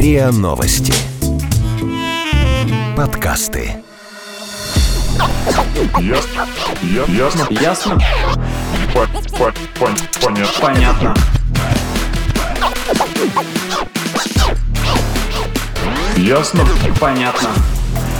РИА Новости. Подкасты. Ясно. Я- Ясно. Ясно? По- по- пон- Понятно. Понятно. Ясно. Понятно.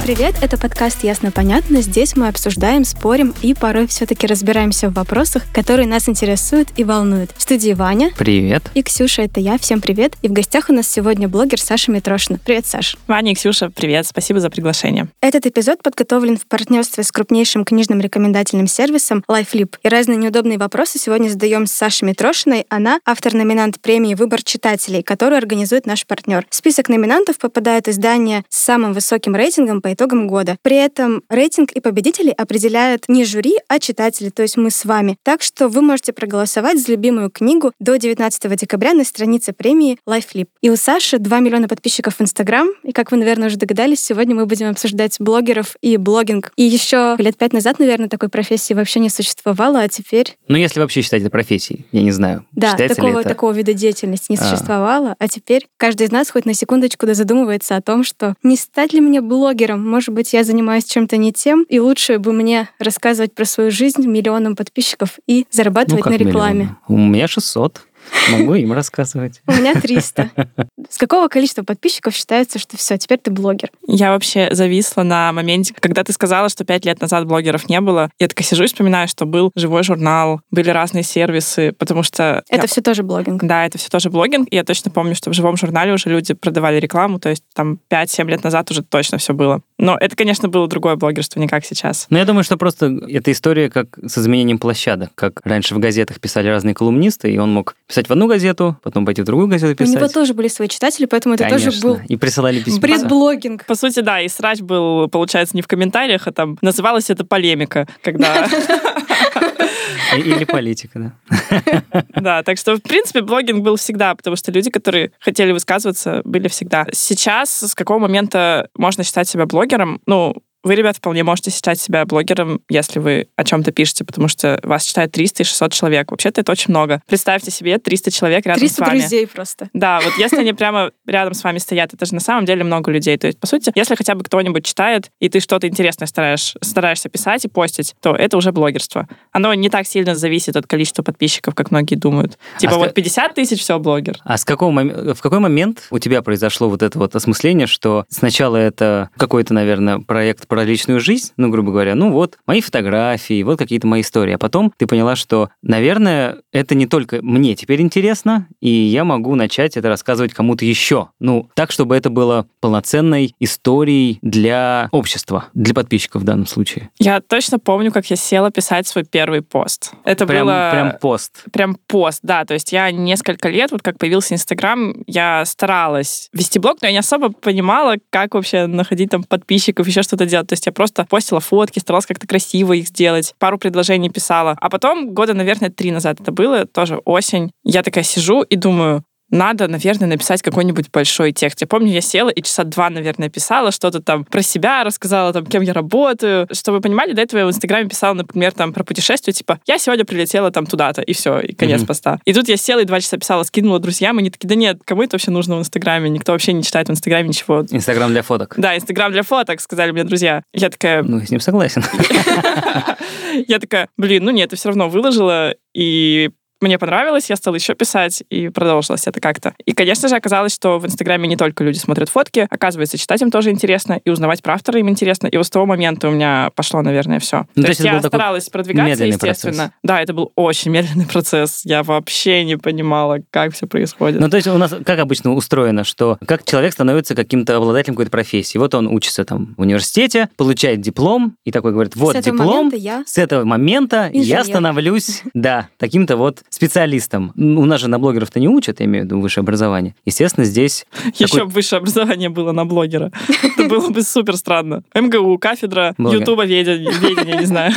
Привет, это подкаст «Ясно-понятно». Здесь мы обсуждаем, спорим и порой все-таки разбираемся в вопросах, которые нас интересуют и волнуют. В студии Ваня Привет. и Ксюша, это я. Всем привет. И в гостях у нас сегодня блогер Саша Митрошина. Привет, Саш. Ваня и Ксюша, привет, спасибо за приглашение. Этот эпизод подготовлен в партнерстве с крупнейшим книжным рекомендательным сервисом LifeLip. И разные неудобные вопросы сегодня задаем с Сашей Митрошиной. Она автор-номинант премии «Выбор читателей», которую организует наш партнер. В список номинантов попадают издания с самым высоким рейтингом по итогам года. При этом рейтинг и победителей определяют не жюри, а читатели, то есть мы с вами. Так что вы можете проголосовать за любимую книгу до 19 декабря на странице премии LifeLip. И у Саши 2 миллиона подписчиков в Инстаграм. И как вы, наверное, уже догадались, сегодня мы будем обсуждать блогеров и блогинг. И еще лет пять назад, наверное, такой профессии вообще не существовало, а теперь, Ну, если вообще считать это профессией, я не знаю. да, такого, это. такого вида деятельности не А. существовало, а теперь каждый из нас хоть на секундочку да задумывается о том, что не стать ли мне блогером? Может быть, я занимаюсь чем-то не тем, и лучше бы мне рассказывать про свою жизнь миллионам подписчиков и Ну, зарабатывать как на рекламе. миллион? У меня 600. Могу им рассказывать. У меня 300. С какого количества подписчиков считается, что все, теперь ты блогер? Я вообще зависла на моменте, когда ты сказала, что пять лет назад блогеров не было. Я такая сижу и вспоминаю, что был живой журнал, были разные сервисы, потому что... Это я- все тоже блогинг. Да, это все тоже блогинг. И я точно помню, что в живом журнале уже люди продавали рекламу, то есть там 5-7 лет назад уже точно все было. Но это, конечно, было другое блогерство, не как сейчас. Но я думаю, что просто эта история как с изменением площадок. Как раньше в газетах писали разные колумнисты, и он мог писать в одну газету, потом пойти в другую газету У писать. него тоже были свои читатели, поэтому это Конечно. тоже был И присылали письма. предблогинг. По сути, да, и срач был, получается, не в комментариях, а там называлась это полемика, когда... Или политика, да. Да, так что, в принципе, блогинг был всегда, потому что люди, которые хотели высказываться, были всегда. Сейчас с какого момента можно считать себя блогером? Ну, вы, ребят, вполне можете считать себя блогером, если вы о чем-то пишете, потому что вас читает 300 и 600 человек. Вообще-то это очень много. Представьте себе 300 человек рядом 300 с вами. друзей просто. Да, вот если они прямо рядом с вами стоят, это же на самом деле много людей. То есть, по сути, если хотя бы кто-нибудь читает, и ты что-то интересное стараешь, стараешься писать и постить, то это уже блогерство. Оно не так сильно зависит от количества подписчиков, как многие думают. Типа ска- вот 50 тысяч, все, блогер. А с какого мом- в какой момент у тебя произошло вот это вот осмысление, что сначала это какой-то, наверное, проект про личную жизнь, ну, грубо говоря, ну вот, мои фотографии, вот какие-то мои истории, а потом ты поняла, что, наверное, это не только мне теперь интересно, и я могу начать это рассказывать кому-то еще. Ну, так, чтобы это было полноценной историей для общества, для подписчиков в данном случае. Я точно помню, как я села писать свой первый пост. Это прям, было... прям пост. Прям пост, да. То есть я несколько лет, вот как появился Инстаграм, я старалась вести блог, но я не особо понимала, как вообще находить там подписчиков, еще что-то делать. То есть я просто постила фотки, старалась как-то красиво их сделать, пару предложений писала. А потом, года, наверное, три назад это было, тоже осень, я такая сижу и думаю, надо, наверное, написать какой-нибудь большой текст. Я помню, я села и часа два, наверное, писала что-то там про себя, рассказала там, кем я работаю. Чтобы вы понимали, до этого я в Инстаграме писала, например, там про путешествие, типа, я сегодня прилетела там туда-то, и все, и конец Мгм. поста. И тут я села и два часа писала, скинула друзьям, и они такие, да нет, кому это вообще нужно в Инстаграме? Никто вообще не читает в Инстаграме ничего. Инстаграм для фоток. Да, Инстаграм для фоток, сказали мне друзья. Я такая, Ну, с ним согласен. я такая, блин, ну нет, ты все равно выложила, и мне понравилось, я стала еще писать, и продолжилось это как-то. И, конечно же, оказалось, что в Инстаграме не только люди смотрят фотки, оказывается, читать им тоже интересно, и узнавать про автора им интересно. И вот с того момента у меня пошло, наверное, все. Ну, то, то есть я старалась продвигаться, естественно. процесс. Да, это был очень медленный процесс. Я вообще не понимала, как все происходит. Ну, то есть у нас как обычно устроено, что как человек становится каким-то обладателем какой-то профессии. Вот он учится там в университете, получает диплом и такой говорит, вот С этого диплом, момента я с этого момента я становлюсь, да, таким-то вот специалистом. У нас же на блогеров-то не учат, я имею в виду высшее образование. Естественно, здесь Еще такой- бы высшее образование было на блогера. Это было бы супер странно. МГУ, кафедра, ютуба ведения, не знаю.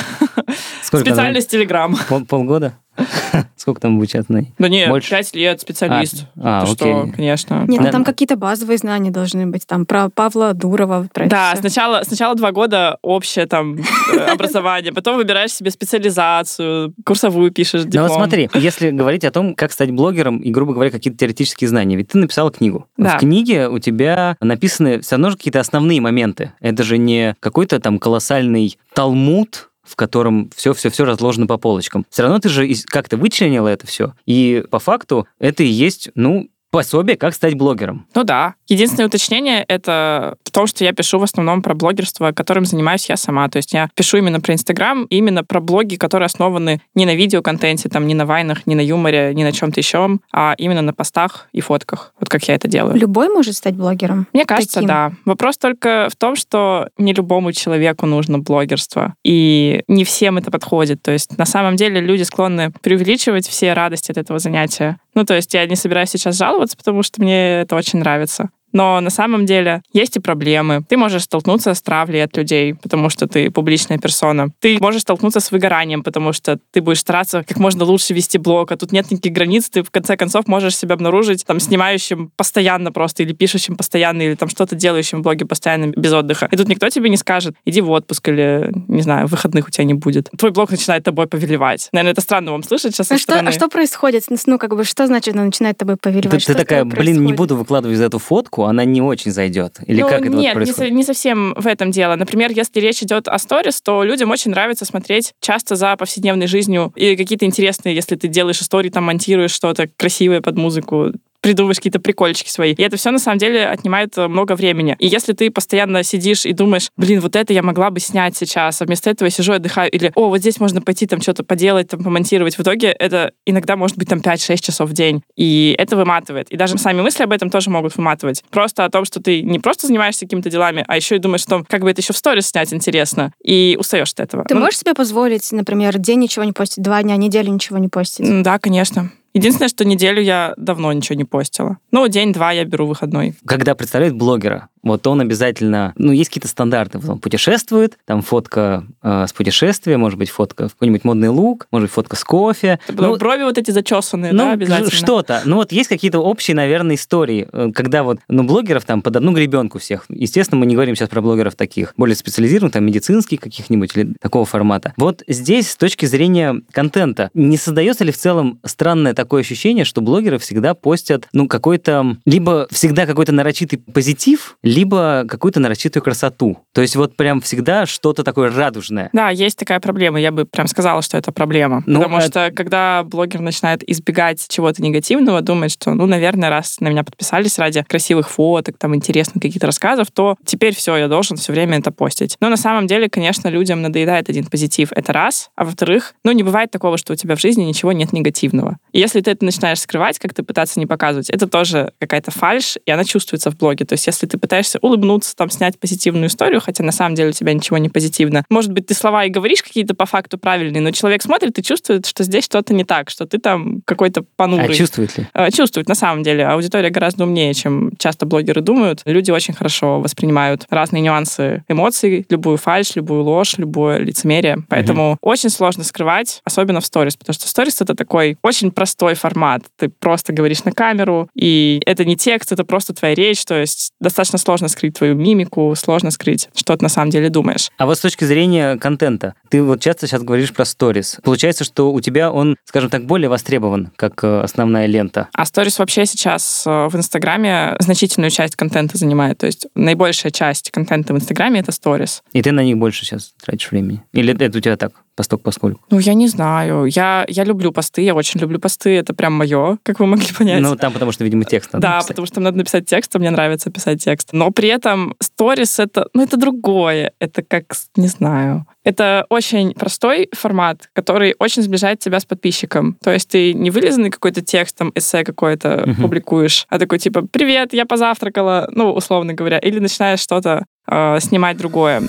Специальность Телеграм. Пол- полгода? Сколько там обучатный? Да нет, Больше? пять лет специалист. А, Ты окей. что, конечно. Нет, ну Да. там какие-то базовые знания должны быть, там про Павла Дурова, про Да, сначала, сначала два года общее там э, образование, потом выбираешь себе специализацию, курсовую пишешь, Ну диплом. вот смотри, если говорить о том, как стать блогером и, грубо говоря, какие-то теоретические знания, ведь ты написала книгу. Да. В книге у тебя написаны все равно же какие-то основные моменты. Это же не какой-то там колоссальный талмуд, в котором все-все-все разложено по полочкам. Все равно ты же как-то вычленила это все. И по факту это и есть, ну, пособие, как стать блогером. Ну да. Единственное уточнение — это в том, что я пишу в основном про блогерство, которым занимаюсь я сама. То есть я пишу именно про Инстаграм, именно про блоги, которые основаны не на видеоконтенте, там, не на вайнах, не на юморе, не на чем-то еще, а именно на постах и фотках. Вот как я это делаю. Любой может стать блогером? Мне кажется, Таким. да. Вопрос только в том, что не любому человеку нужно блогерство. И не всем это подходит. То есть на самом деле люди склонны преувеличивать все радости от этого занятия. Ну, то есть я не собираюсь сейчас жаловаться, потому что мне это очень нравится. Но на самом деле есть и проблемы. Ты можешь столкнуться с травлей от людей, потому что ты публичная персона. Ты можешь столкнуться с выгоранием, потому что ты будешь стараться как можно лучше вести блог, а тут нет никаких границ, ты в конце концов можешь себя обнаружить там снимающим постоянно просто или пишущим постоянно, или там что-то делающим в блоге постоянно без отдыха. И тут никто тебе не скажет, иди в отпуск или, не знаю, выходных у тебя не будет. Твой блог начинает тобой повелевать. Наверное, это странно вам слышать сейчас со А что, стороны. а что происходит? Ну, как бы, что значит, она начинает тобой повелевать? Ты, Что ты такая, блин, не происходит? буду выкладывать за эту фотку, она не очень зайдет. Или Ну, как это вот нет, не, происходит? со- не совсем в этом дело. Например, если речь идет о сторис, то людям очень нравится смотреть часто за повседневной жизнью и какие-то интересные, если ты делаешь истории, там монтируешь что-то красивое под музыку, придумываешь какие-то прикольчики свои. И это все на самом деле отнимает э, много времени. И если ты постоянно сидишь и думаешь, блин, вот это я могла бы снять сейчас, а вместо этого я сижу и отдыхаю, или, о, вот здесь можно пойти там что-то поделать, там помонтировать. В итоге это иногда может быть там 5-6 часов в день. И это выматывает. И даже сами мысли об этом тоже могут выматывать. Просто о том, что ты не просто занимаешься какими-то делами, а еще и думаешь о том, как бы это еще в сторис снять интересно. И устаешь от этого. Ты Ну, можешь себе позволить, например, день ничего не постить, два дня, неделю ничего не постить? Да, конечно. Единственное, что неделю я давно ничего не постила. Ну, день-два я беру выходной. Когда представляют блогера, вот он обязательно, ну, есть какие-то стандарты. Вот Он путешествует, там фотка э, с путешествия, может быть, фотка в какой-нибудь модный лук, может быть, фотка с кофе. Ну, брови вот эти зачесанные, ну, да, обязательно. что-то. Ну, вот есть какие-то общие, наверное, истории, э, когда вот, ну, блогеров там под одну гребенку всех. Естественно, мы не говорим сейчас про блогеров таких, более специализированных, там, медицинских каких-нибудь или такого формата. Вот здесь, с точки зрения контента, не создается ли в целом странное такое ощущение, что блогеры всегда постят, ну, какой-то, либо всегда какой-то нарочитый позитив, либо какую-то нарочитую красоту. То есть вот прям всегда что-то такое радужное. Да, есть такая проблема. Я бы прям сказала, что это проблема. Ну, Потому а- что когда блогер начинает избегать чего-то негативного, думает, что, ну, наверное, раз на меня подписались ради красивых фоток, там, интересных каких-то рассказов, то теперь все, я должен все время это постить. Но на самом деле, конечно, людям надоедает один позитив. Это раз. А во-вторых, ну, не бывает такого, что у тебя в жизни ничего нет негативного. И если ты это начинаешь скрывать, как-то пытаться не показывать, это тоже какая-то фальшь, и она чувствуется в блоге. То есть если ты пытаешься улыбнуться, там, снять позитивную историю, хотя на самом деле у тебя ничего не позитивно, может быть, ты слова и говоришь какие-то по факту правильные, но человек смотрит и чувствует, что здесь что-то не так, что ты там какой-то понурый. А чувствует ли? Э, Чувствует, на самом деле. Аудитория гораздо умнее, чем часто блогеры думают. Люди очень хорошо воспринимают разные нюансы эмоций, любую фальшь, любую ложь, любое лицемерие. Поэтому очень сложно скрывать, особенно в сторис, потому что сторис — это такой очень простой формат. Ты просто говоришь на камеру, и это не текст, это просто твоя речь, то есть достаточно сложно скрыть твою мимику, сложно скрыть, что ты на самом деле думаешь. А вот с точки зрения контента, ты вот часто сейчас говоришь про сторис. Получается, что у тебя он, скажем так, более востребован, как э, основная лента. А сторис вообще сейчас э, в Инстаграме значительную часть контента занимает. То есть наибольшая часть контента в Инстаграме — это сторис. И ты на них больше сейчас тратишь времени. Или это у тебя так, посток поскольку? Ну, я не знаю. Я, я люблю посты, я очень люблю посты. Это прям мое, как вы могли понять. Ну, там потому что, видимо, текст надо да, написать. потому что надо написать текст, а мне нравится писать текст. Но при этом сторис это, ну, это другое. Это как, не знаю. Это очень простой формат, который очень сближает тебя с подписчиком. То есть ты не вылизанный какой-то текст, там, эссе какое-то Мгм. публикуешь, а такой типа «Привет, я позавтракала», ну, условно говоря. Или начинаешь что-то э, снимать другое.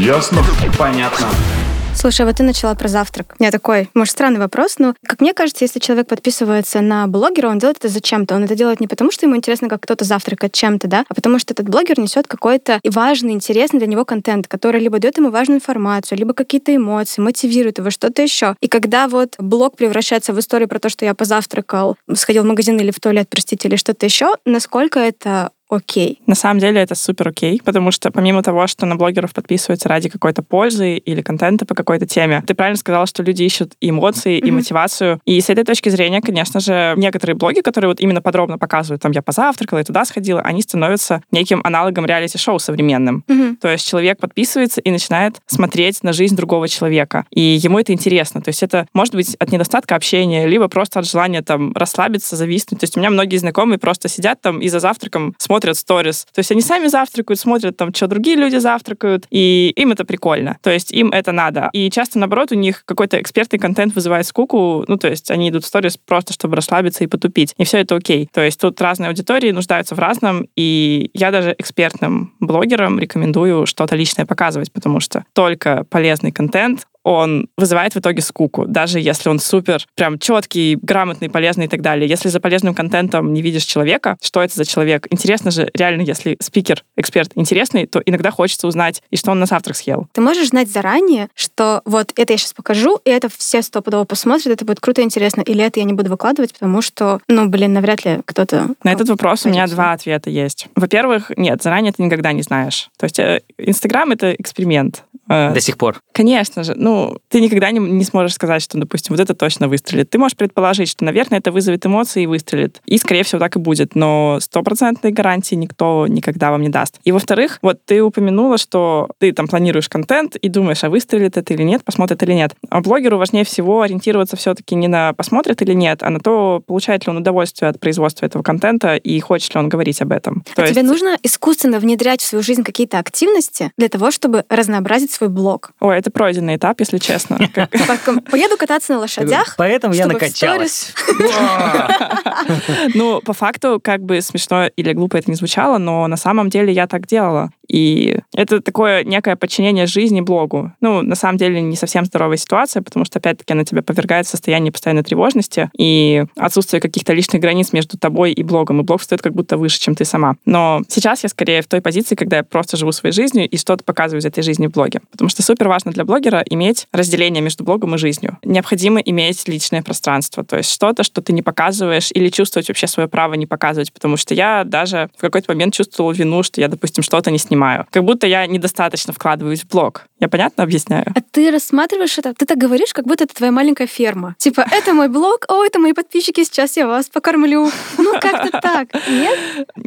Ясно? Понятно. Слушай, а вот ты начала про завтрак. У меня такой, может, странный вопрос, но, как мне кажется, если человек подписывается на блогера, он делает это зачем-то. Он это делает не потому, что ему интересно, как кто-то завтракает чем-то, да, а потому что этот блогер несет какой-то важный, интересный для него контент, который либо дает ему важную информацию, либо какие-то эмоции, мотивирует его, что-то еще. И когда вот блог превращается в историю про то, что я позавтракал, сходил в магазин или в туалет, простите, или что-то еще, насколько это окей. На самом деле это супер окей, потому что помимо того, что на блогеров подписываются ради какой-то пользы или контента по какой-то теме, ты правильно сказала, что люди ищут и эмоции, и mm-hmm. мотивацию. И с этой точки зрения, конечно же, некоторые блоги, которые вот именно подробно показывают, там, я позавтракала, я туда сходила, они становятся неким аналогом реалити-шоу современным. Mm-hmm. То есть человек подписывается и начинает смотреть на жизнь другого человека. И ему это интересно. То есть это может быть от недостатка общения, либо просто от желания там расслабиться, зависнуть. То есть у меня многие знакомые просто сидят там и за завтраком смотрят смотрят сторис. То есть они сами завтракают, смотрят там, что другие люди завтракают, и им это прикольно. То есть им это надо. И часто, наоборот, у них какой-то экспертный контент вызывает скуку, ну, то есть они идут в сторис просто, чтобы расслабиться и потупить. И все это окей. То есть тут разные аудитории нуждаются в разном, и я даже экспертным блогерам рекомендую что-то личное показывать, потому что только полезный контент, он вызывает в итоге скуку, даже если он супер, прям четкий, грамотный, полезный и так далее. Если за полезным контентом не видишь человека, что это за человек? Интересно же, реально, если спикер, эксперт интересный, то иногда хочется узнать, и что он на завтрак съел. Ты можешь знать заранее, что вот это я сейчас покажу, и это все стопудово посмотрят, это будет круто и интересно, или это я не буду выкладывать, потому что, ну, блин, навряд ли кто-то... На этот вопрос у меня два ответа есть. Во-первых, нет, заранее ты никогда не знаешь. То есть э, Инстаграм — это эксперимент. Э, До сих пор. Конечно же. Ну, ты никогда не, не сможешь сказать, что, допустим, вот это точно выстрелит. Ты можешь предположить, что, наверное, это вызовет эмоции и выстрелит. И, скорее всего, так и будет. Но стопроцентной гарантии никто никогда вам не даст. И, во-вторых, вот ты упомянула, что ты там планируешь контент и думаешь, а выстрелит это или нет, посмотрит или нет. А блогеру важнее всего ориентироваться все-таки не на посмотрит или нет, а на то, получает ли он удовольствие от производства этого контента и хочет ли он говорить об этом. А то тебе есть... нужно искусственно внедрять в свою жизнь какие-то активности для того, чтобы разнообразить свой блог. Ой, это пройденный этап, если честно. Поеду кататься на лошадях. Поэтому я накачалась. Ну, по факту, как бы смешно или глупо это не звучало, но на самом деле я так делала. И это такое некое подчинение жизни блогу. Ну, на самом деле, не совсем здоровая ситуация, потому что, опять-таки, она тебя повергает в состояние постоянной тревожности и отсутствие каких-то личных границ между тобой и блогом. И блог стоит как будто выше, чем ты сама. Но сейчас я скорее в той позиции, когда я просто живу своей жизнью и что-то показываю из этой жизни в блоге. Потому что супер важно для блогера иметь разделение между блогом и жизнью. Необходимо иметь личное пространство, то есть что-то, что ты не показываешь, или чувствовать вообще свое право не показывать, потому что я даже в какой-то момент чувствовала вину, что я, допустим, что-то не снимаю. Как будто я недостаточно вкладываюсь в блог. Я понятно объясняю? А ты рассматриваешь это, ты так говоришь, как будто это твоя маленькая ферма. Типа, это мой блог, о, это мои подписчики, сейчас я вас покормлю. Ну, как-то так. Нет?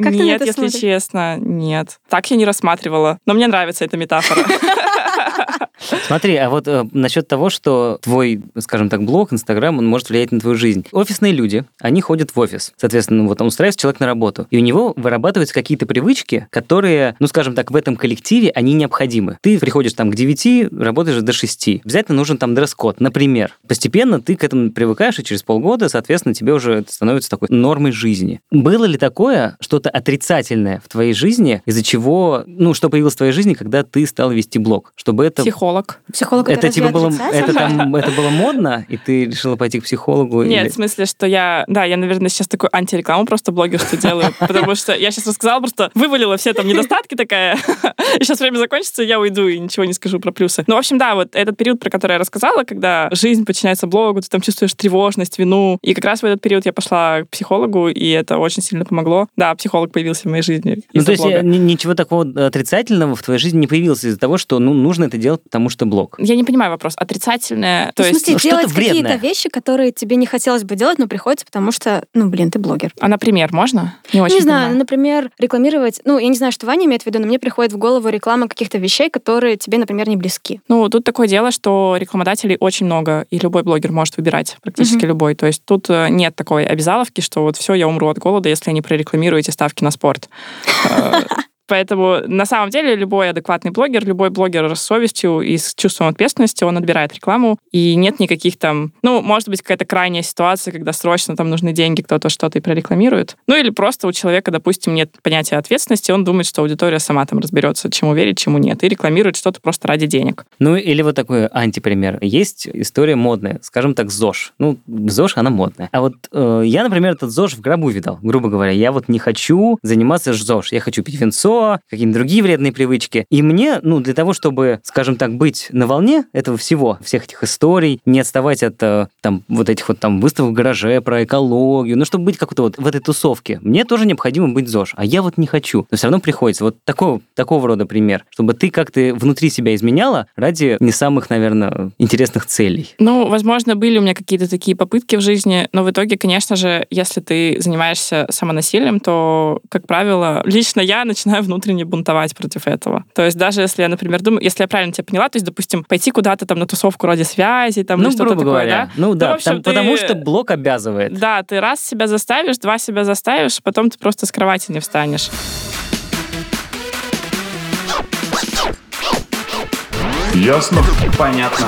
Как нет, если смотришь? честно, нет. Так я не рассматривала. Но мне нравится эта метафора. Смотри, а вот э, насчет того, что твой, скажем так, блог, Инстаграм, он может влиять на твою жизнь. Офисные люди, они ходят в офис. Соответственно, вот он устраивается человек на работу. И у него вырабатываются какие-то привычки, которые, ну, скажем так, в этом коллективе, они необходимы. Ты приходишь там к 9, работаешь до 6. Обязательно нужен там дресс-код, например. Постепенно ты к этому привыкаешь, и через полгода, соответственно, тебе уже это становится такой нормой жизни. Было ли такое что-то отрицательное в твоей жизни, из-за чего, ну, что появилось в твоей жизни, когда ты стал вести блог? Чтобы это... Психолог. Психолог это, типа было, это, там, это было модно, и ты решила пойти к психологу? Нет, или... в смысле, что я... Да, я, наверное, сейчас такую антирекламу просто блогерству делаю, потому что я сейчас рассказала, просто вывалила все там недостатки такая, и сейчас время закончится, я уйду и ничего не скажу про плюсы. Ну, в общем, да, вот этот период, про который я рассказала, когда жизнь подчиняется блогу, ты там чувствуешь тревожность, вину, и как раз в этот период я пошла к психологу, и это очень сильно помогло. Да, психолог появился в моей жизни. Ну, то есть блога. ничего такого отрицательного в твоей жизни не появилось из-за того, что ну, нужно это делать, потому что блог? Я не понимаю вопрос. Отрицательное... То в смысле, есть, делать какие-то вещи, которые тебе не хотелось бы делать, но приходится, потому что, ну, блин, ты блогер. А, например, можно? Не очень Не знаю, понимаю. например, рекламировать... Ну, я не знаю, что Ваня имеет в виду, но мне приходит в голову реклама каких-то вещей, которые тебе, например, не близки. Ну, тут такое дело, что рекламодателей очень много, и любой блогер может выбирать, практически mm-hmm. любой. То есть тут э, нет такой обязаловки, что вот все, я умру от голода, если не прорекламирую эти ставки на спорт. Поэтому на самом деле любой адекватный блогер, любой блогер с совестью и с чувством ответственности, он отбирает рекламу, и нет никаких там... Ну, может быть, какая-то крайняя ситуация, когда срочно там нужны деньги, кто-то что-то и прорекламирует. Ну, или просто у человека, допустим, нет понятия ответственности, он думает, что аудитория сама там разберется, чему верить, чему нет, и рекламирует что-то просто ради денег. Ну, или вот такой антипример. Есть история модная, скажем так, ЗОЖ. Ну, ЗОЖ, она модная. А вот э, я, например, этот ЗОЖ в гробу видал, грубо говоря. Я вот не хочу заниматься ЗОЖ. Я хочу пить винцо, какие-то другие вредные привычки. И мне, ну, для того, чтобы, скажем так, быть на волне этого всего, всех этих историй, не отставать от э, там вот этих вот там выставок в гараже про экологию, ну, чтобы быть как-то вот в этой тусовке, мне тоже необходимо быть ЗОЖ. А я вот не хочу. Но все равно приходится. Вот такого, такого рода пример, чтобы ты как-то внутри себя изменяла ради не самых, наверное, интересных целей. Ну, возможно, были у меня какие-то такие попытки в жизни, но в итоге, конечно же, если ты занимаешься самонасилием, то, как правило, лично я начинаю внутренне бунтовать против этого. То есть даже если я, например, думаю, если я правильно тебя поняла, то есть, допустим, пойти куда-то там на тусовку ради связи, там, ну, что-то такое, говоря. да? Ну да, в общем, там, ты- потому что блок обязывает. Да, ты раз себя заставишь, два себя заставишь, потом ты просто с кровати не встанешь. Ясно? Понятно.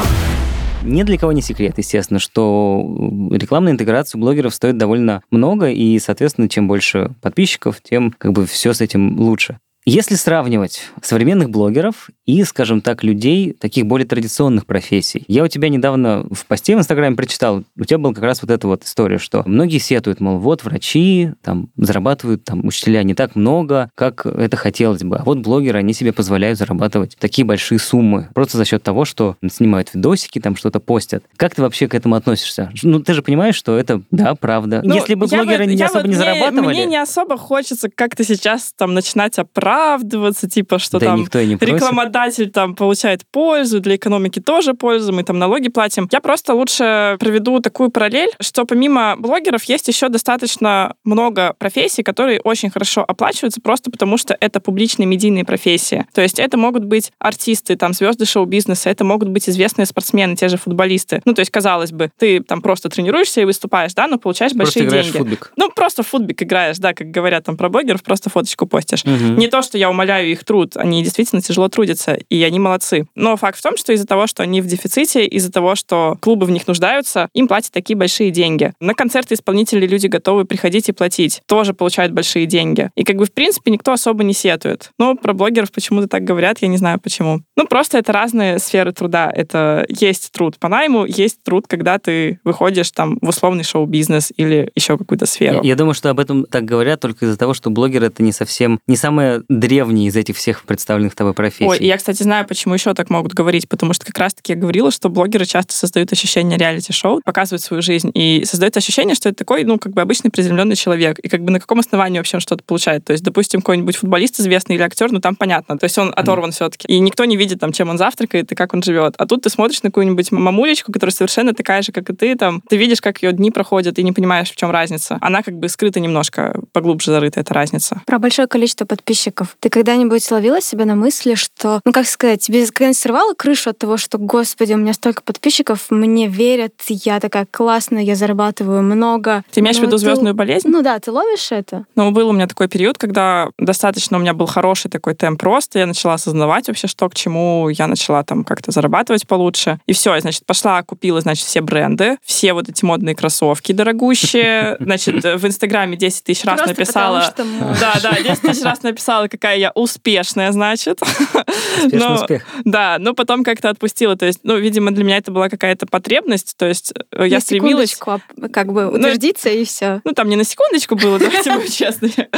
Ни для кого не секрет, естественно, что рекламная интеграция у блогеров стоит довольно много, и, соответственно, чем больше подписчиков, тем как бы все с этим лучше. Если сравнивать современных блогеров и, скажем так, людей таких более традиционных профессий, я у тебя недавно в посте в Инстаграме прочитал, у тебя была как раз вот эта вот история, что многие сетуют, мол, вот врачи там зарабатывают, там учителя не так много, как это хотелось бы, а вот блогеры, они себе позволяют зарабатывать такие большие суммы просто за счет того, что снимают видосики, там что-то постят. Как ты вообще к этому относишься? Ну, ты же понимаешь, что это, да, правда. Ну, Если бы блогеры не я особо вот- не мне- зарабатывали... Мне не особо хочется как-то сейчас там начинать оправдываться, типа, что да там никто не просит. рекламодатель там получает пользу, для экономики тоже пользу, мы там налоги платим. Я просто лучше проведу такую параллель, что помимо блогеров есть еще достаточно много профессий, которые очень хорошо оплачиваются просто потому, что это публичные медийные профессии. То есть это могут быть артисты, там, звезды шоу-бизнеса, это могут быть известные спортсмены, те же футболисты. Ну, то есть, казалось бы, ты там просто тренируешься и выступаешь, да, но получаешь Просто большие деньги. в футбик. Ну, просто в футбик играешь, да, как говорят там про блогеров, просто фоточку постишь. Мгм. Не то, что я умоляю их труд, они действительно тяжело трудятся, и они молодцы. Но факт в том, что из-за того, что они в дефиците, из-за того, что клубы в них нуждаются, им платят такие большие деньги. На концерты исполнителей люди готовы приходить и платить. Тоже получают большие деньги. И как бы, в принципе, никто особо не сетует. Но про блогеров почему-то так говорят, я не знаю почему. Ну, просто это разные сферы труда. Это есть труд по найму, есть труд, когда ты выходишь там в условный шоу-бизнес или еще какую-то сферу. Я думаю, что об этом так говорят только из-за того, что блогер это не совсем, не самое древнее из этих всех представленных тобой профессий. Ой, я, кстати, знаю, почему еще так могут говорить, потому что как раз-таки я говорила, что блогеры часто создают ощущение реалити-шоу, показывают свою жизнь, и создают ощущение, что это такой, ну, как бы обычный приземленный человек, и как бы на каком основании вообще он что-то получает. То есть, допустим, какой-нибудь футболист известный или актер, ну, там понятно, то есть он оторван все-таки, и никто не видит там, чем он завтракает и как он живет. А тут ты смотришь на какую-нибудь мамулечку, которая совершенно такая же, как и ты, там, ты видишь, как ее дни проходят, и не понимаешь, в чем разница. Она как бы скрыта немножко, поглубже зарыта, эта разница. Про большое количество подписчиков. Ты когда-нибудь ловила себя на мысли, что, ну как сказать, тебе когда-нибудь срывало крышу от того, что, господи, у меня столько подписчиков, мне верят, я такая классная, я зарабатываю много. Ты имеешь в Ну, виду ты- звездную болезнь? Ну да, ты ловишь это? Но был у меня такой период, когда достаточно у меня был хороший такой темп роста, я начала осознавать вообще, что к чему, я начала там как-то зарабатывать получше. И все, я, значит, пошла, купила, значит, все бренды, все вот эти модные кроссовки дорогущие. Значит, в Инстаграме 10 тысяч раз Просто написала... потому что можно. Да, да, 10 тысяч раз написала, какая я успешная, значит. Успешный Но- успех. Да, но потом как-то отпустила. То есть, ну, видимо, для меня это была какая-то потребность. То есть э, я На стремилась... секундочку, а, как бы утвердиться и все. Ну, там не на секундочку было, давайте будем честными.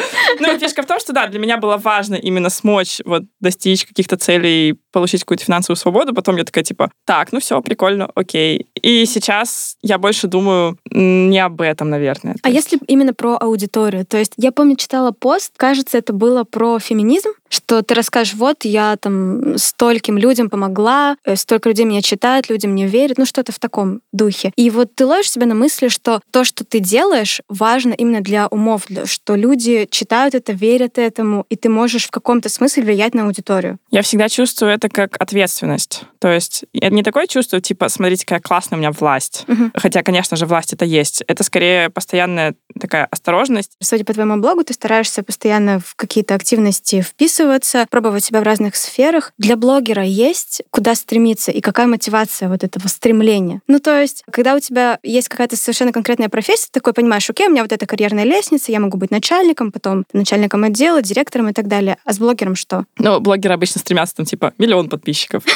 Ну, фишка в том, что, да, для меня было важно именно смочь вот достичь каких-то целей, получить какую-то финансовую свободу. Потом я такая, типа, так, ну все, прикольно, окей. И сейчас я больше думаю не об этом, наверное. А если именно про аудиторию? То есть я помню, читала пост, кажется, это было про феминизм, что ты расскажешь, вот я там стольким людям помогла, э, столько людей меня читают, люди мне верят, ну что-то в таком духе. И вот ты ловишь себя на мысли, что то, что ты делаешь, важно именно для умов, что люди читают это, верят этому, и ты можешь в каком-то смысле влиять на аудиторию. Я всегда чувствую это как ответственность. То есть это не такое чувство, типа, смотрите, какая классная у меня власть. Мгм. Хотя, конечно же, власть это есть. Это скорее постоянная такая осторожность. Судя по твоему блогу, ты стараешься постоянно в какие-то активности вписываться, записываться, пробовать себя в разных сферах. Для блогера есть куда стремиться и какая мотивация вот этого стремления? Ну, то есть, когда у тебя есть какая-то совершенно конкретная профессия, ты такой понимаешь, окей, у меня вот эта карьерная лестница, я могу быть начальником, потом начальником отдела, директором и так далее. А с блогером что? Ну, блогеры обычно стремятся там, типа, миллион подписчиков.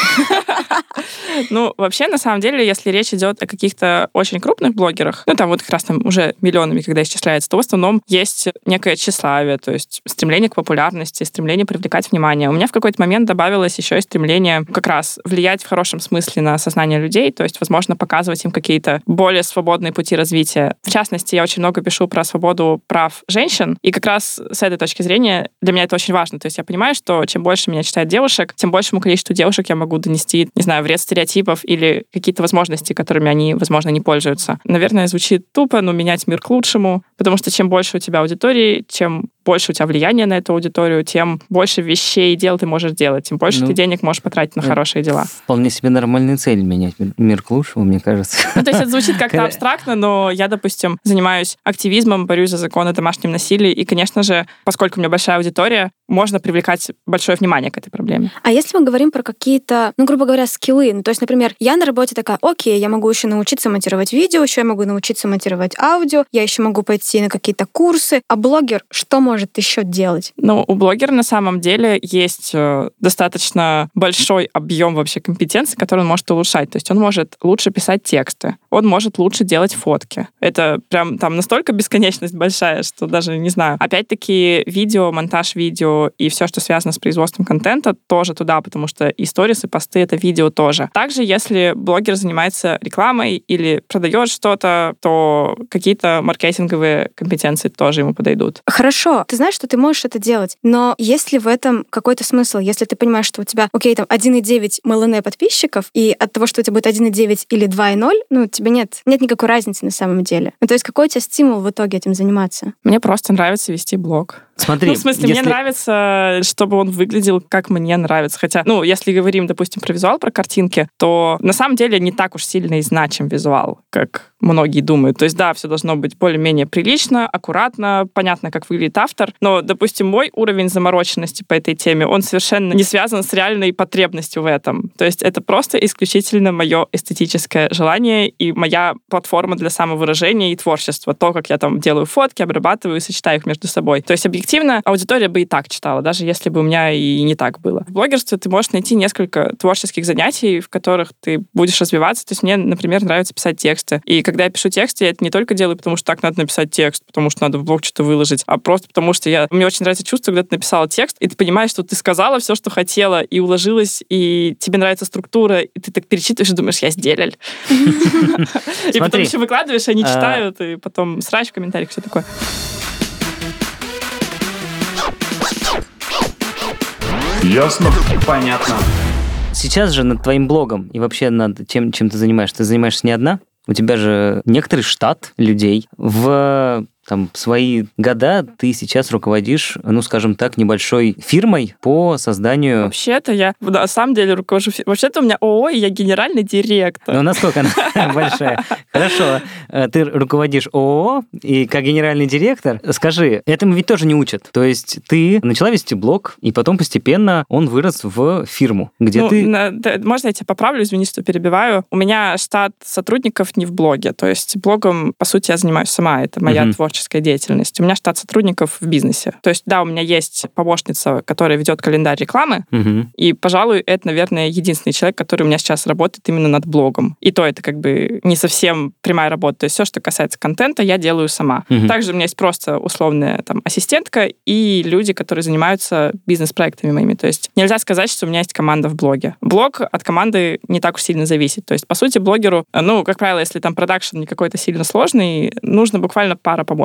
Ну, вообще, на самом деле, если речь идет о каких-то очень крупных блогерах, ну, там вот как раз там уже миллионами, когда исчисляется, то в основном есть некое тщеславие, то есть стремление к популярности, стремление привлекать внимание. У меня в какой-то момент добавилось еще и стремление как раз влиять в хорошем смысле на сознание людей, то есть, возможно, показывать им какие-то более свободные пути развития. В частности, я очень много пишу про свободу прав женщин, и как раз с этой точки зрения для меня это очень важно. То есть я понимаю, что чем больше меня читает девушек, тем большему количеству девушек я могу донести, не знаю, вред стереотипов или какие-то возможности, которыми они, возможно, не пользуются. Наверное, звучит тупо, но менять мир к лучшему, потому что чем больше у тебя аудитории, чем больше у тебя влияния на эту аудиторию, тем больше вещей и дел ты можешь делать, тем больше Ну, ты денег можешь потратить на это хорошие дела. Вполне себе нормальная цель менять мир- к лучшему, мне кажется. Ну, то есть это звучит как-то абстрактно, но я, допустим, занимаюсь активизмом, борюсь за закон о домашнем насилии, и, конечно же, поскольку у меня большая аудитория, можно привлекать большое внимание к этой проблеме. А если мы говорим про какие-то, ну, грубо говоря, скиллы, ну, то есть, например, я на работе такая, окей, я могу еще научиться монтировать видео, еще я могу научиться монтировать аудио, я еще могу пойти на какие-то курсы, а блогер что может еще делать? Ну, у блогера на самом деле есть э, достаточно большой объем вообще компетенций, которые он может улучшать. То есть он может лучше писать тексты, он может лучше делать фотки. Это прям там настолько бесконечность большая, что даже не знаю. Опять-таки видео, монтаж видео и все, что связано с производством контента, тоже туда, потому что и сторис, и посты — это видео тоже. Также, если блогер занимается рекламой или продает что-то, то какие-то маркетинговые компетенции тоже ему подойдут. Хорошо, ты знаешь, что ты можешь это делать, но есть ли в этом какой-то смысл, если ты понимаешь, что у тебя, окей, там 1,9 МЛН подписчиков, и от того, что у тебя будет 1,9 или 2,0, ну, тебе нет, нет никакой разницы на самом деле. Ну, то есть какой у тебя стимул в итоге этим заниматься? Мне просто нравится вести блог. Смотри, ну, в смысле, если- мне нравится, чтобы он выглядел, как мне нравится. Хотя, ну, если говорим, допустим, про визуал, про картинки, то на самом деле не так уж сильно и значим визуал, как многие думают. То есть, да, все должно быть более-менее прилично, аккуратно, понятно, как выглядит автор. Но, допустим, мой уровень замороченности по этой теме, он совершенно не связан с реальной потребностью в этом. То есть это просто исключительно мое эстетическое желание и моя платформа для самовыражения и творчества. То, как я там делаю фотки, обрабатываю и сочетаю их между собой. То есть объективно аудитория бы и так читала, даже если бы у меня и не так было. В блогерстве ты можешь найти несколько творческих занятий, в которых ты будешь развиваться. То есть мне, например, нравится писать тексты. И когда я пишу тексты, я это не только делаю, потому что так надо написать текст, потому что надо в блог что-то выложить, а просто потому что я... Мне очень нравится чувство, когда ты написала текст, и ты понимаешь, что ты сказала все, что хотела, и уложилась, и тебе нравится структура, и ты так перечитываешь и думаешь, я сделал. И потом еще выкладываешь, они а- читают, и потом срач в комментариях, все такое. Ясно? Понятно. Сейчас же над твоим блогом и вообще над тем, чем ты занимаешься, ты занимаешься не одна? У тебя же некоторый штат людей. В там, свои года ты сейчас руководишь, ну, скажем так, небольшой фирмой по созданию... Вообще-то я на самом деле руковожу... Вообще-то у меня ООО, и я генеральный директор. Ну, насколько она большая? Хорошо. Э, Ты руководишь ООО, и как генеральный директор, скажи, этому ведь тоже не учат. То есть ты начала вести блог, и потом постепенно он вырос в фирму, где Ну, ты... можно я тебя поправлю, извини, что перебиваю. У меня штат сотрудников не в блоге. То есть блогом, по сути, я занимаюсь сама. Это моя Мгм. Творческая деятельность. У меня штат сотрудников в бизнесе. То есть, да, у меня есть помощница, которая ведет календарь рекламы, Мгм. и, пожалуй, это, наверное, единственный человек, который у меня сейчас работает именно над блогом. И то это как бы не совсем прямая работа. То есть все, что касается контента, я делаю сама. Мгм. Также у меня есть просто условная там ассистентка и люди, которые занимаются бизнес-проектами моими. То есть нельзя сказать, что у меня есть команда в блоге. Блог от команды не так уж сильно зависит. То есть, по сути, блогеру, ну, как правило, если там продакшн не какой-то сильно сложный, нужно буквально пара помощников.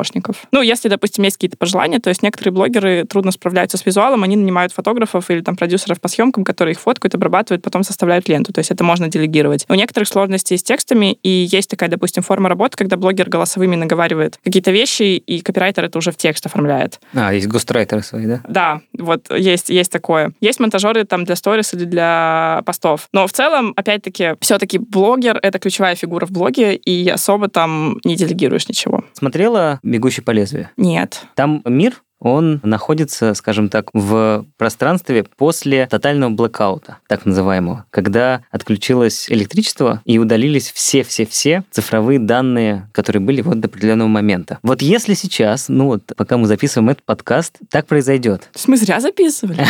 Ну, если, допустим, есть какие-то пожелания, то есть некоторые блогеры трудно справляются с визуалом, они нанимают фотографов или там продюсеров по съемкам, которые их фоткают, обрабатывают, потом составляют ленту. То есть это можно делегировать. У некоторых сложности с текстами, и есть такая, допустим, форма работы, когда блогер голосовыми наговаривает какие-то вещи, и копирайтер это уже в текст оформляет. А, есть гострайтеры свои, да? Да, вот есть, есть такое. Есть монтажеры там для сторис или для постов. Но в целом, опять-таки, все-таки блогер — это ключевая фигура в блоге, и особо там не делегируешь ничего. Смотрела «Бегущий по лезвию»? Нет. Там мир он находится, скажем так, в пространстве после тотального блэкаута, так называемого, когда отключилось электричество и удалились все-все-все цифровые данные, которые были вот до определенного момента. Вот если сейчас, ну вот, пока мы записываем этот подкаст, так произойдет. Мы зря записывали?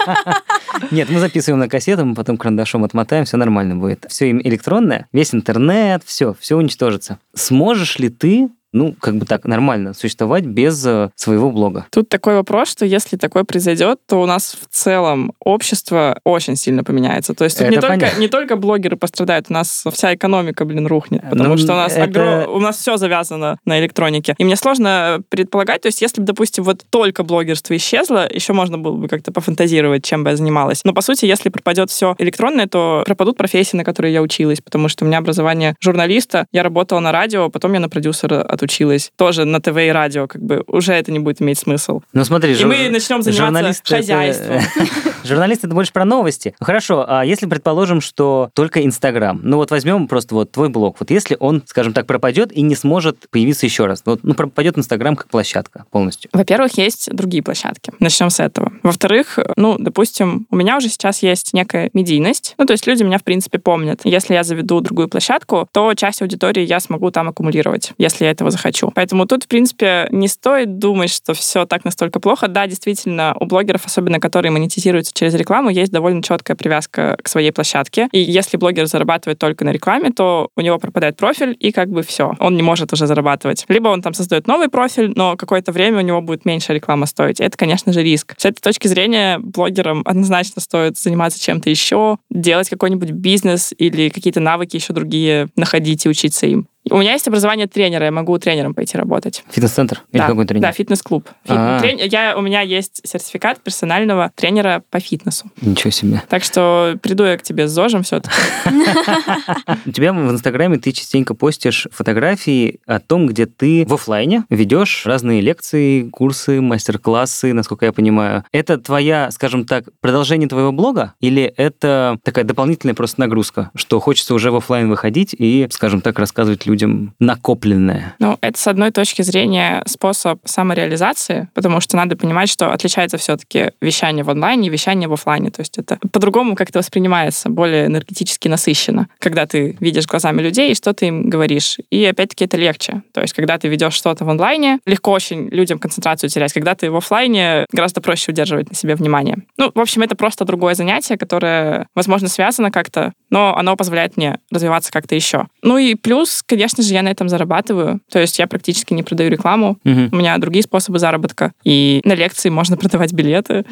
Нет, мы записываем на кассету, мы потом карандашом отмотаем, все нормально будет. Все электронное, весь интернет, все, все уничтожится. Сможешь ли ты ну, как бы так, нормально существовать без э, своего блога. Тут такой вопрос, что если такое произойдет, то у нас в целом общество очень сильно поменяется. То есть тут не только, не только блогеры пострадают, у нас вся экономика, блин, рухнет, потому ну, что у нас, это... огром... у нас все завязано на электронике. И мне сложно предполагать, то есть если бы, допустим, вот только блогерство исчезло, еще можно было бы как-то пофантазировать, чем бы я занималась. Но, по сути, если пропадет все электронное, то пропадут профессии, на которые я училась, потому что у меня образование журналиста, я работала на радио, потом я на продюсера отучилась. Тоже на ТВ и радио, как бы уже это не будет иметь смысл. Ну смотри, и жур... мы начнем заниматься хозяйством. Журналист это больше про новости. Хорошо, а если предположим, что только Инстаграм, ну вот возьмем просто вот твой блог, вот если он, скажем так, пропадет и не сможет появиться еще раз, ну, ну пропадет Инстаграм как площадка полностью. Во-первых, есть другие площадки. Начнем с этого. Во-вторых, ну, допустим, у меня уже сейчас есть некая медийность, ну, то есть люди меня, в принципе, помнят. Если я заведу другую площадку, то часть аудитории я смогу там аккумулировать, если я этого захочу. Поэтому тут, в принципе, не стоит думать, что все так настолько плохо. Да, действительно, у блогеров, особенно которые монетизируются через рекламу, есть довольно четкая привязка к своей площадке. И если блогер зарабатывает только на рекламе, то у него пропадает профиль, и как бы все. Он не может уже зарабатывать. Либо он там создает новый профиль, но какое-то время у него будет меньше реклама стоить. Это, конечно же, риск. С этой точки зрения блогерам однозначно стоит заниматься чем-то еще, делать какой-нибудь бизнес или какие-то навыки еще другие находить и учиться им. У меня есть образование тренера, я могу тренером пойти работать. Фитнес-центр? Или да, какой тренер? Да, фитнес-клуб. Фит... А. Трен... Я, у меня есть сертификат персонального тренера по фитнесу. Ничего себе. Так что приду я к тебе с ЗОЖем все-таки. У тебя в Инстаграме ты частенько постишь фотографии о том, где ты в офлайне ведешь разные лекции, курсы, мастер-классы, насколько я понимаю. Это твоя, скажем так, продолжение твоего блога? Или это такая дополнительная просто нагрузка, что хочется уже в офлайн выходить и, скажем так, рассказывать людям накопленное? Ну, это с одной точки зрения способ самореализации, потому что надо понимать, что отличается все-таки вещание в онлайне и вещание в офлайне. То есть это по-другому как-то воспринимается, более энергетически насыщенно, когда ты видишь глазами людей и что ты им говоришь. И опять-таки это легче. То есть когда ты ведешь что-то в онлайне, легко очень людям концентрацию терять. Когда ты в офлайне, гораздо проще удерживать на себе внимание. Ну, в общем, это просто другое занятие, которое, возможно, связано как-то, но оно позволяет мне развиваться как-то еще. Ну и плюс, конечно же, я на этом зарабатываю. То есть я практически не продаю рекламу. Угу. У меня другие способы заработка. И на лекции можно продавать билеты.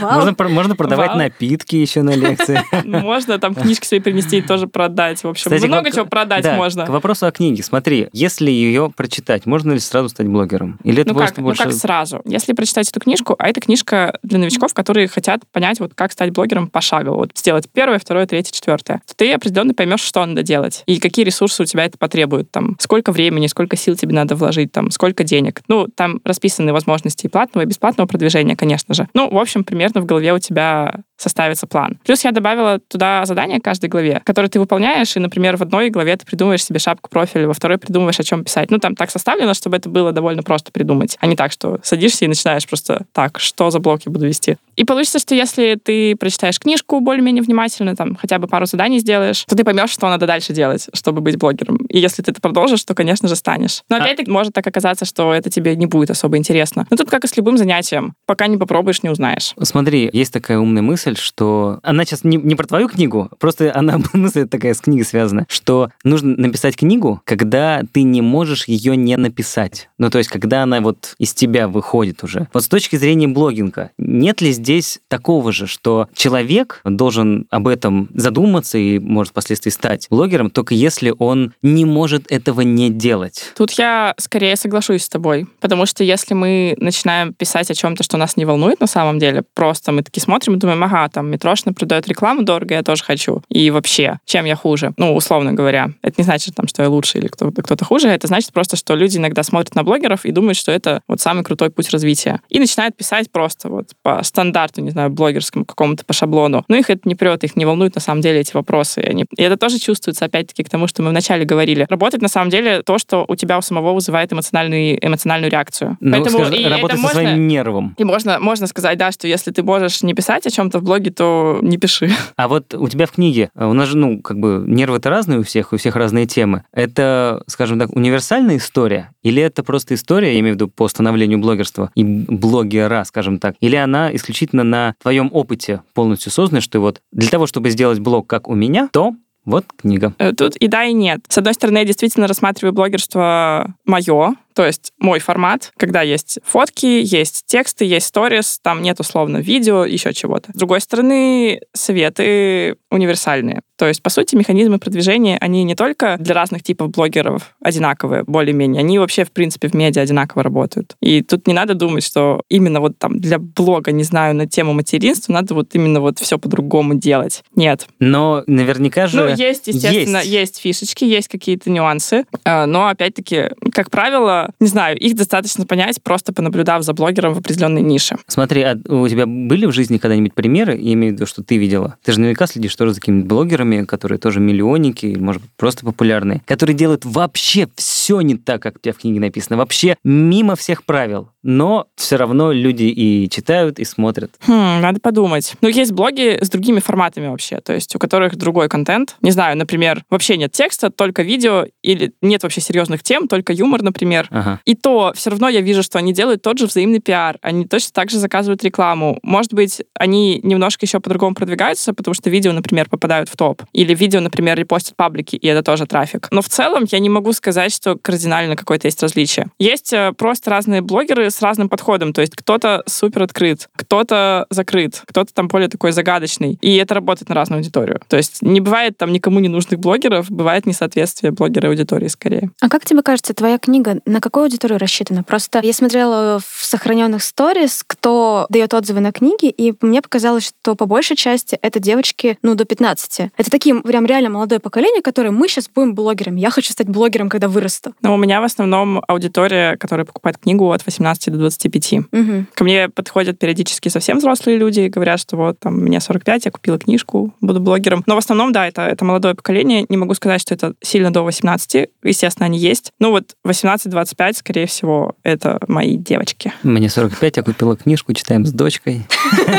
Можно, продавать напитки еще на лекции. Можно там книжки свои принести и тоже продать. В общем, много чего продать можно. К вопросу о книге. Смотри, если ее прочитать, можно ли сразу стать блогером? Или это ну как, больше... ну как сразу? Если прочитать эту книжку, а это книжка для новичков, которые хотят понять, вот как стать блогером пошагово. Вот сделать первое, второе, третье, четвертое. То ты определенно поймешь, что надо делать. И какие ресурсы у тебя это потребует. Там, сколько времени, сколько сил тебе надо вложить, там, сколько денег. Ну, там расписаны возможности и платного, и бесплатного продвижения, конечно же. Ну, в общем, примерно в голове у тебя составится план. Плюс я добавила туда задание каждой главе, которое ты выполняешь, и, например, в одной главе ты придумываешь себе шапку профиля, во второй придумываешь, о чем писать. Ну, там так составлено, чтобы это было довольно просто придумать, а не так, что садишься и начинаешь просто так, что за блок я буду вести. И получится, что если ты прочитаешь книжку более-менее внимательно, там, хотя бы пару заданий сделаешь, то ты поймешь, что надо дальше делать, чтобы быть блогером. И если ты это продолжишь, то, конечно же, станешь. Но а опять-таки может так оказаться, что это тебе не будет особо интересно. Но тут как и с любым занятием. Пока не попробуешь, не узнаешь. Смотри, есть такая умная мысль, что она сейчас не, не про твою книгу, просто она мысль такая с книгой связана, что нужно написать книгу, когда ты не можешь ее не написать. Ну, то есть, когда она вот из тебя выходит уже. Вот с точки зрения блогинга, нет ли здесь такого же, что человек должен об этом задуматься и может впоследствии стать блогером, только если он не может этого не делать. Тут я скорее соглашусь с тобой, потому что если мы начинаем писать о чем-то, что нас не волнует на самом деле, просто мы таки смотрим и думаем, ага, ага, там Митрошина продает рекламу дорого, я тоже хочу. И вообще, чем я хуже? Ну, условно говоря. Это не значит, там, что я лучше или кто-то, кто-то хуже. Это значит просто, что люди иногда смотрят на блогеров и думают, что это вот самый крутой путь развития. И начинают писать просто вот по стандарту, не знаю, блогерскому какому-то, по шаблону. Но их это не прет, их не волнуют на самом деле эти вопросы. И, они... и это тоже чувствуется, опять-таки, к тому, что мы вначале говорили. Работать на самом деле то, что у тебя у самого вызывает эмоциональную, эмоциональную реакцию. Ну, Поэтому скажи, и это работать со можно- своим нервом. И можно, можно сказать, да, что если ты можешь не писать о чем-то в блоге, то не пиши. А вот у тебя в книге, э, у нас же, ну, как бы нервы-то разные у всех, у всех разные темы. Это, скажем так, универсальная история? Или это просто история, я имею в виду по становлению блогерства и блогера, скажем так? Или она исключительно на твоем опыте полностью создана, что вот для того, чтобы сделать блог как у меня, то вот книга. Э, Тут и да, и нет. С одной стороны, я действительно рассматриваю блогерство мое, то есть мой формат, когда есть фотки, есть тексты, есть сторис, там нет условно видео, еще чего-то. С другой стороны, советы универсальные. То есть, по сути, механизмы продвижения, они не только для разных типов блогеров одинаковые, более-менее, они вообще, в принципе, в медиа одинаково работают. И тут не надо думать, что именно вот там для блога, не знаю, на тему материнства надо вот именно вот все по-другому делать. Нет. Но наверняка же... Ну, есть, естественно, есть. есть. фишечки, есть какие-то нюансы, э, но, опять-таки, как правило, не знаю, их достаточно понять, просто понаблюдав за блогером в определенной нише. Смотри, а у тебя были в жизни когда-нибудь примеры, я имею в виду, что ты видела? Ты же наверняка следишь тоже за какими-то блогерами, которые тоже миллионники, или, может быть, просто популярные, которые делают вообще все не так, как у тебя в книге написано, вообще мимо всех правил. Но все равно люди и читают, и смотрят. Хм, надо подумать. Ну, есть блоги с другими форматами вообще, то есть у которых другой контент. Не знаю, например, вообще нет текста, только видео, или нет вообще серьезных тем, только юмор, например. Ага. И то все равно я вижу, что они делают тот же взаимный пиар. Они точно так же заказывают рекламу. Может быть, они немножко еще по-другому продвигаются, потому что видео, например, попадают в топ. Или видео, например, репостят паблики, и это тоже трафик. Но в целом я не могу сказать, что кардинально какое-то есть различие. Есть э, просто разные блогеры с разным подходом. То есть кто-то супер открыт, кто-то закрыт, кто-то там более такой загадочный. И это работает на разную аудиторию. То есть не бывает там никому не нужных блогеров, бывает несоответствие блогера и аудитории скорее. А как тебе кажется, твоя книга на какую аудиторию рассчитана? Просто я смотрела в сохраненных сторис, кто дает отзывы на книги, и мне показалось, что по большей части это девочки, ну, до 15. Это такие прям реально молодое поколение, которое мы сейчас будем блогерами. Я хочу стать блогером, когда вырасту. Но у меня в основном аудитория, которая покупает книгу от 18 до 25. Мгм. Ко мне подходят периодически совсем взрослые люди и говорят, что вот там мне 45, я купила книжку, буду блогером. Но в основном, да, это, это молодое поколение. Не могу сказать, что это сильно до 18. Естественно, они есть. Ну вот 18-25, скорее всего, это мои девочки. Мне 45, я купила книжку, читаем с дочкой.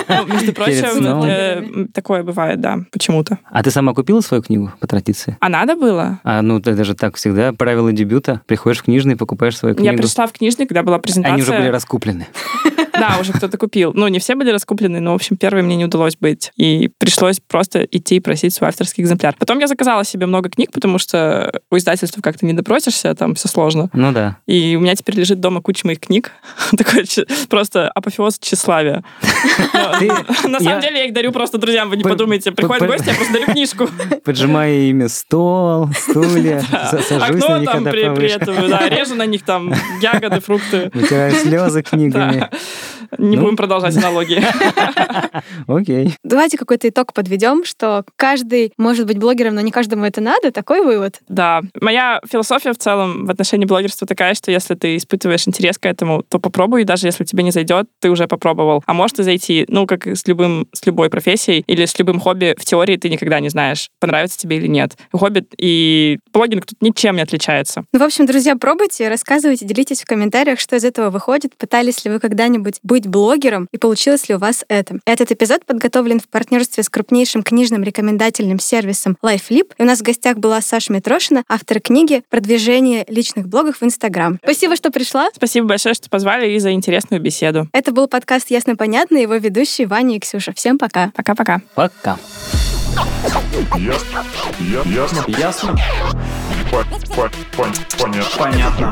Ну, между прочим, э, такое бывает, да, почему-то. А ты сама купила свою книгу по традиции? А надо было? А ну это же так всегда, правила дебюта. Приходишь в книжный, покупаешь свою Я книгу. пришла в книжник, когда была презентация. Они уже были раскуплены. Да, уже кто-то купил. Ну, не все были раскуплены, но, в общем, первые мне не удалось быть. И пришлось просто идти и просить свой авторский экземпляр. Потом я заказала себе много книг, потому что у издательства как-то не допросишься, там все сложно. Ну да. И у меня теперь лежит дома куча моих книг. Такой просто апофеоз тщеславия. На самом деле я их дарю просто друзьям, вы не По- подумайте. Приходят гости, я просто дарю книжку. Поджимая ими стол, стулья, са- сажусь на них, там когда при этом, да, режу на них там ягоды, фрукты. Вытираю слезы книгами. Не Ну. будем продолжать аналогии. Окей. Давайте какой-то итог подведем, что каждый может быть блогером, но не каждому это надо. Такой вывод. Да. Моя философия в целом в отношении блогерства такая, что если ты испытываешь интерес к этому, то попробуй, и даже если тебе не зайдет, ты уже попробовал. А может и зайти, ну, как и с любым, с любой профессией или с любым хобби, в теории ты никогда не знаешь, понравится тебе или нет. Хобби и блогинг тут ничем не отличается. Ну, в общем, друзья, пробуйте, рассказывайте, делитесь в комментариях, что из этого выходит. Пытались ли вы когда-нибудь быть блогером и получилось ли у вас это? Этот эпизод подготовлен в партнерстве с крупнейшим книжным рекомендательным сервисом LifeLip. И у нас в гостях была Саша Митрошина, автор книги «Продвижение личных блогов в Инстаграм». Спасибо, что пришла. Спасибо большое, что позвали и за интересную беседу. Это был подкаст «Ясно-понятно», его ведущие Ваня и Ксюша. Всем пока. Пока-пока. Пока. Ясно. Ясно. Ясно? По- по- пон- Понятно. Понятно.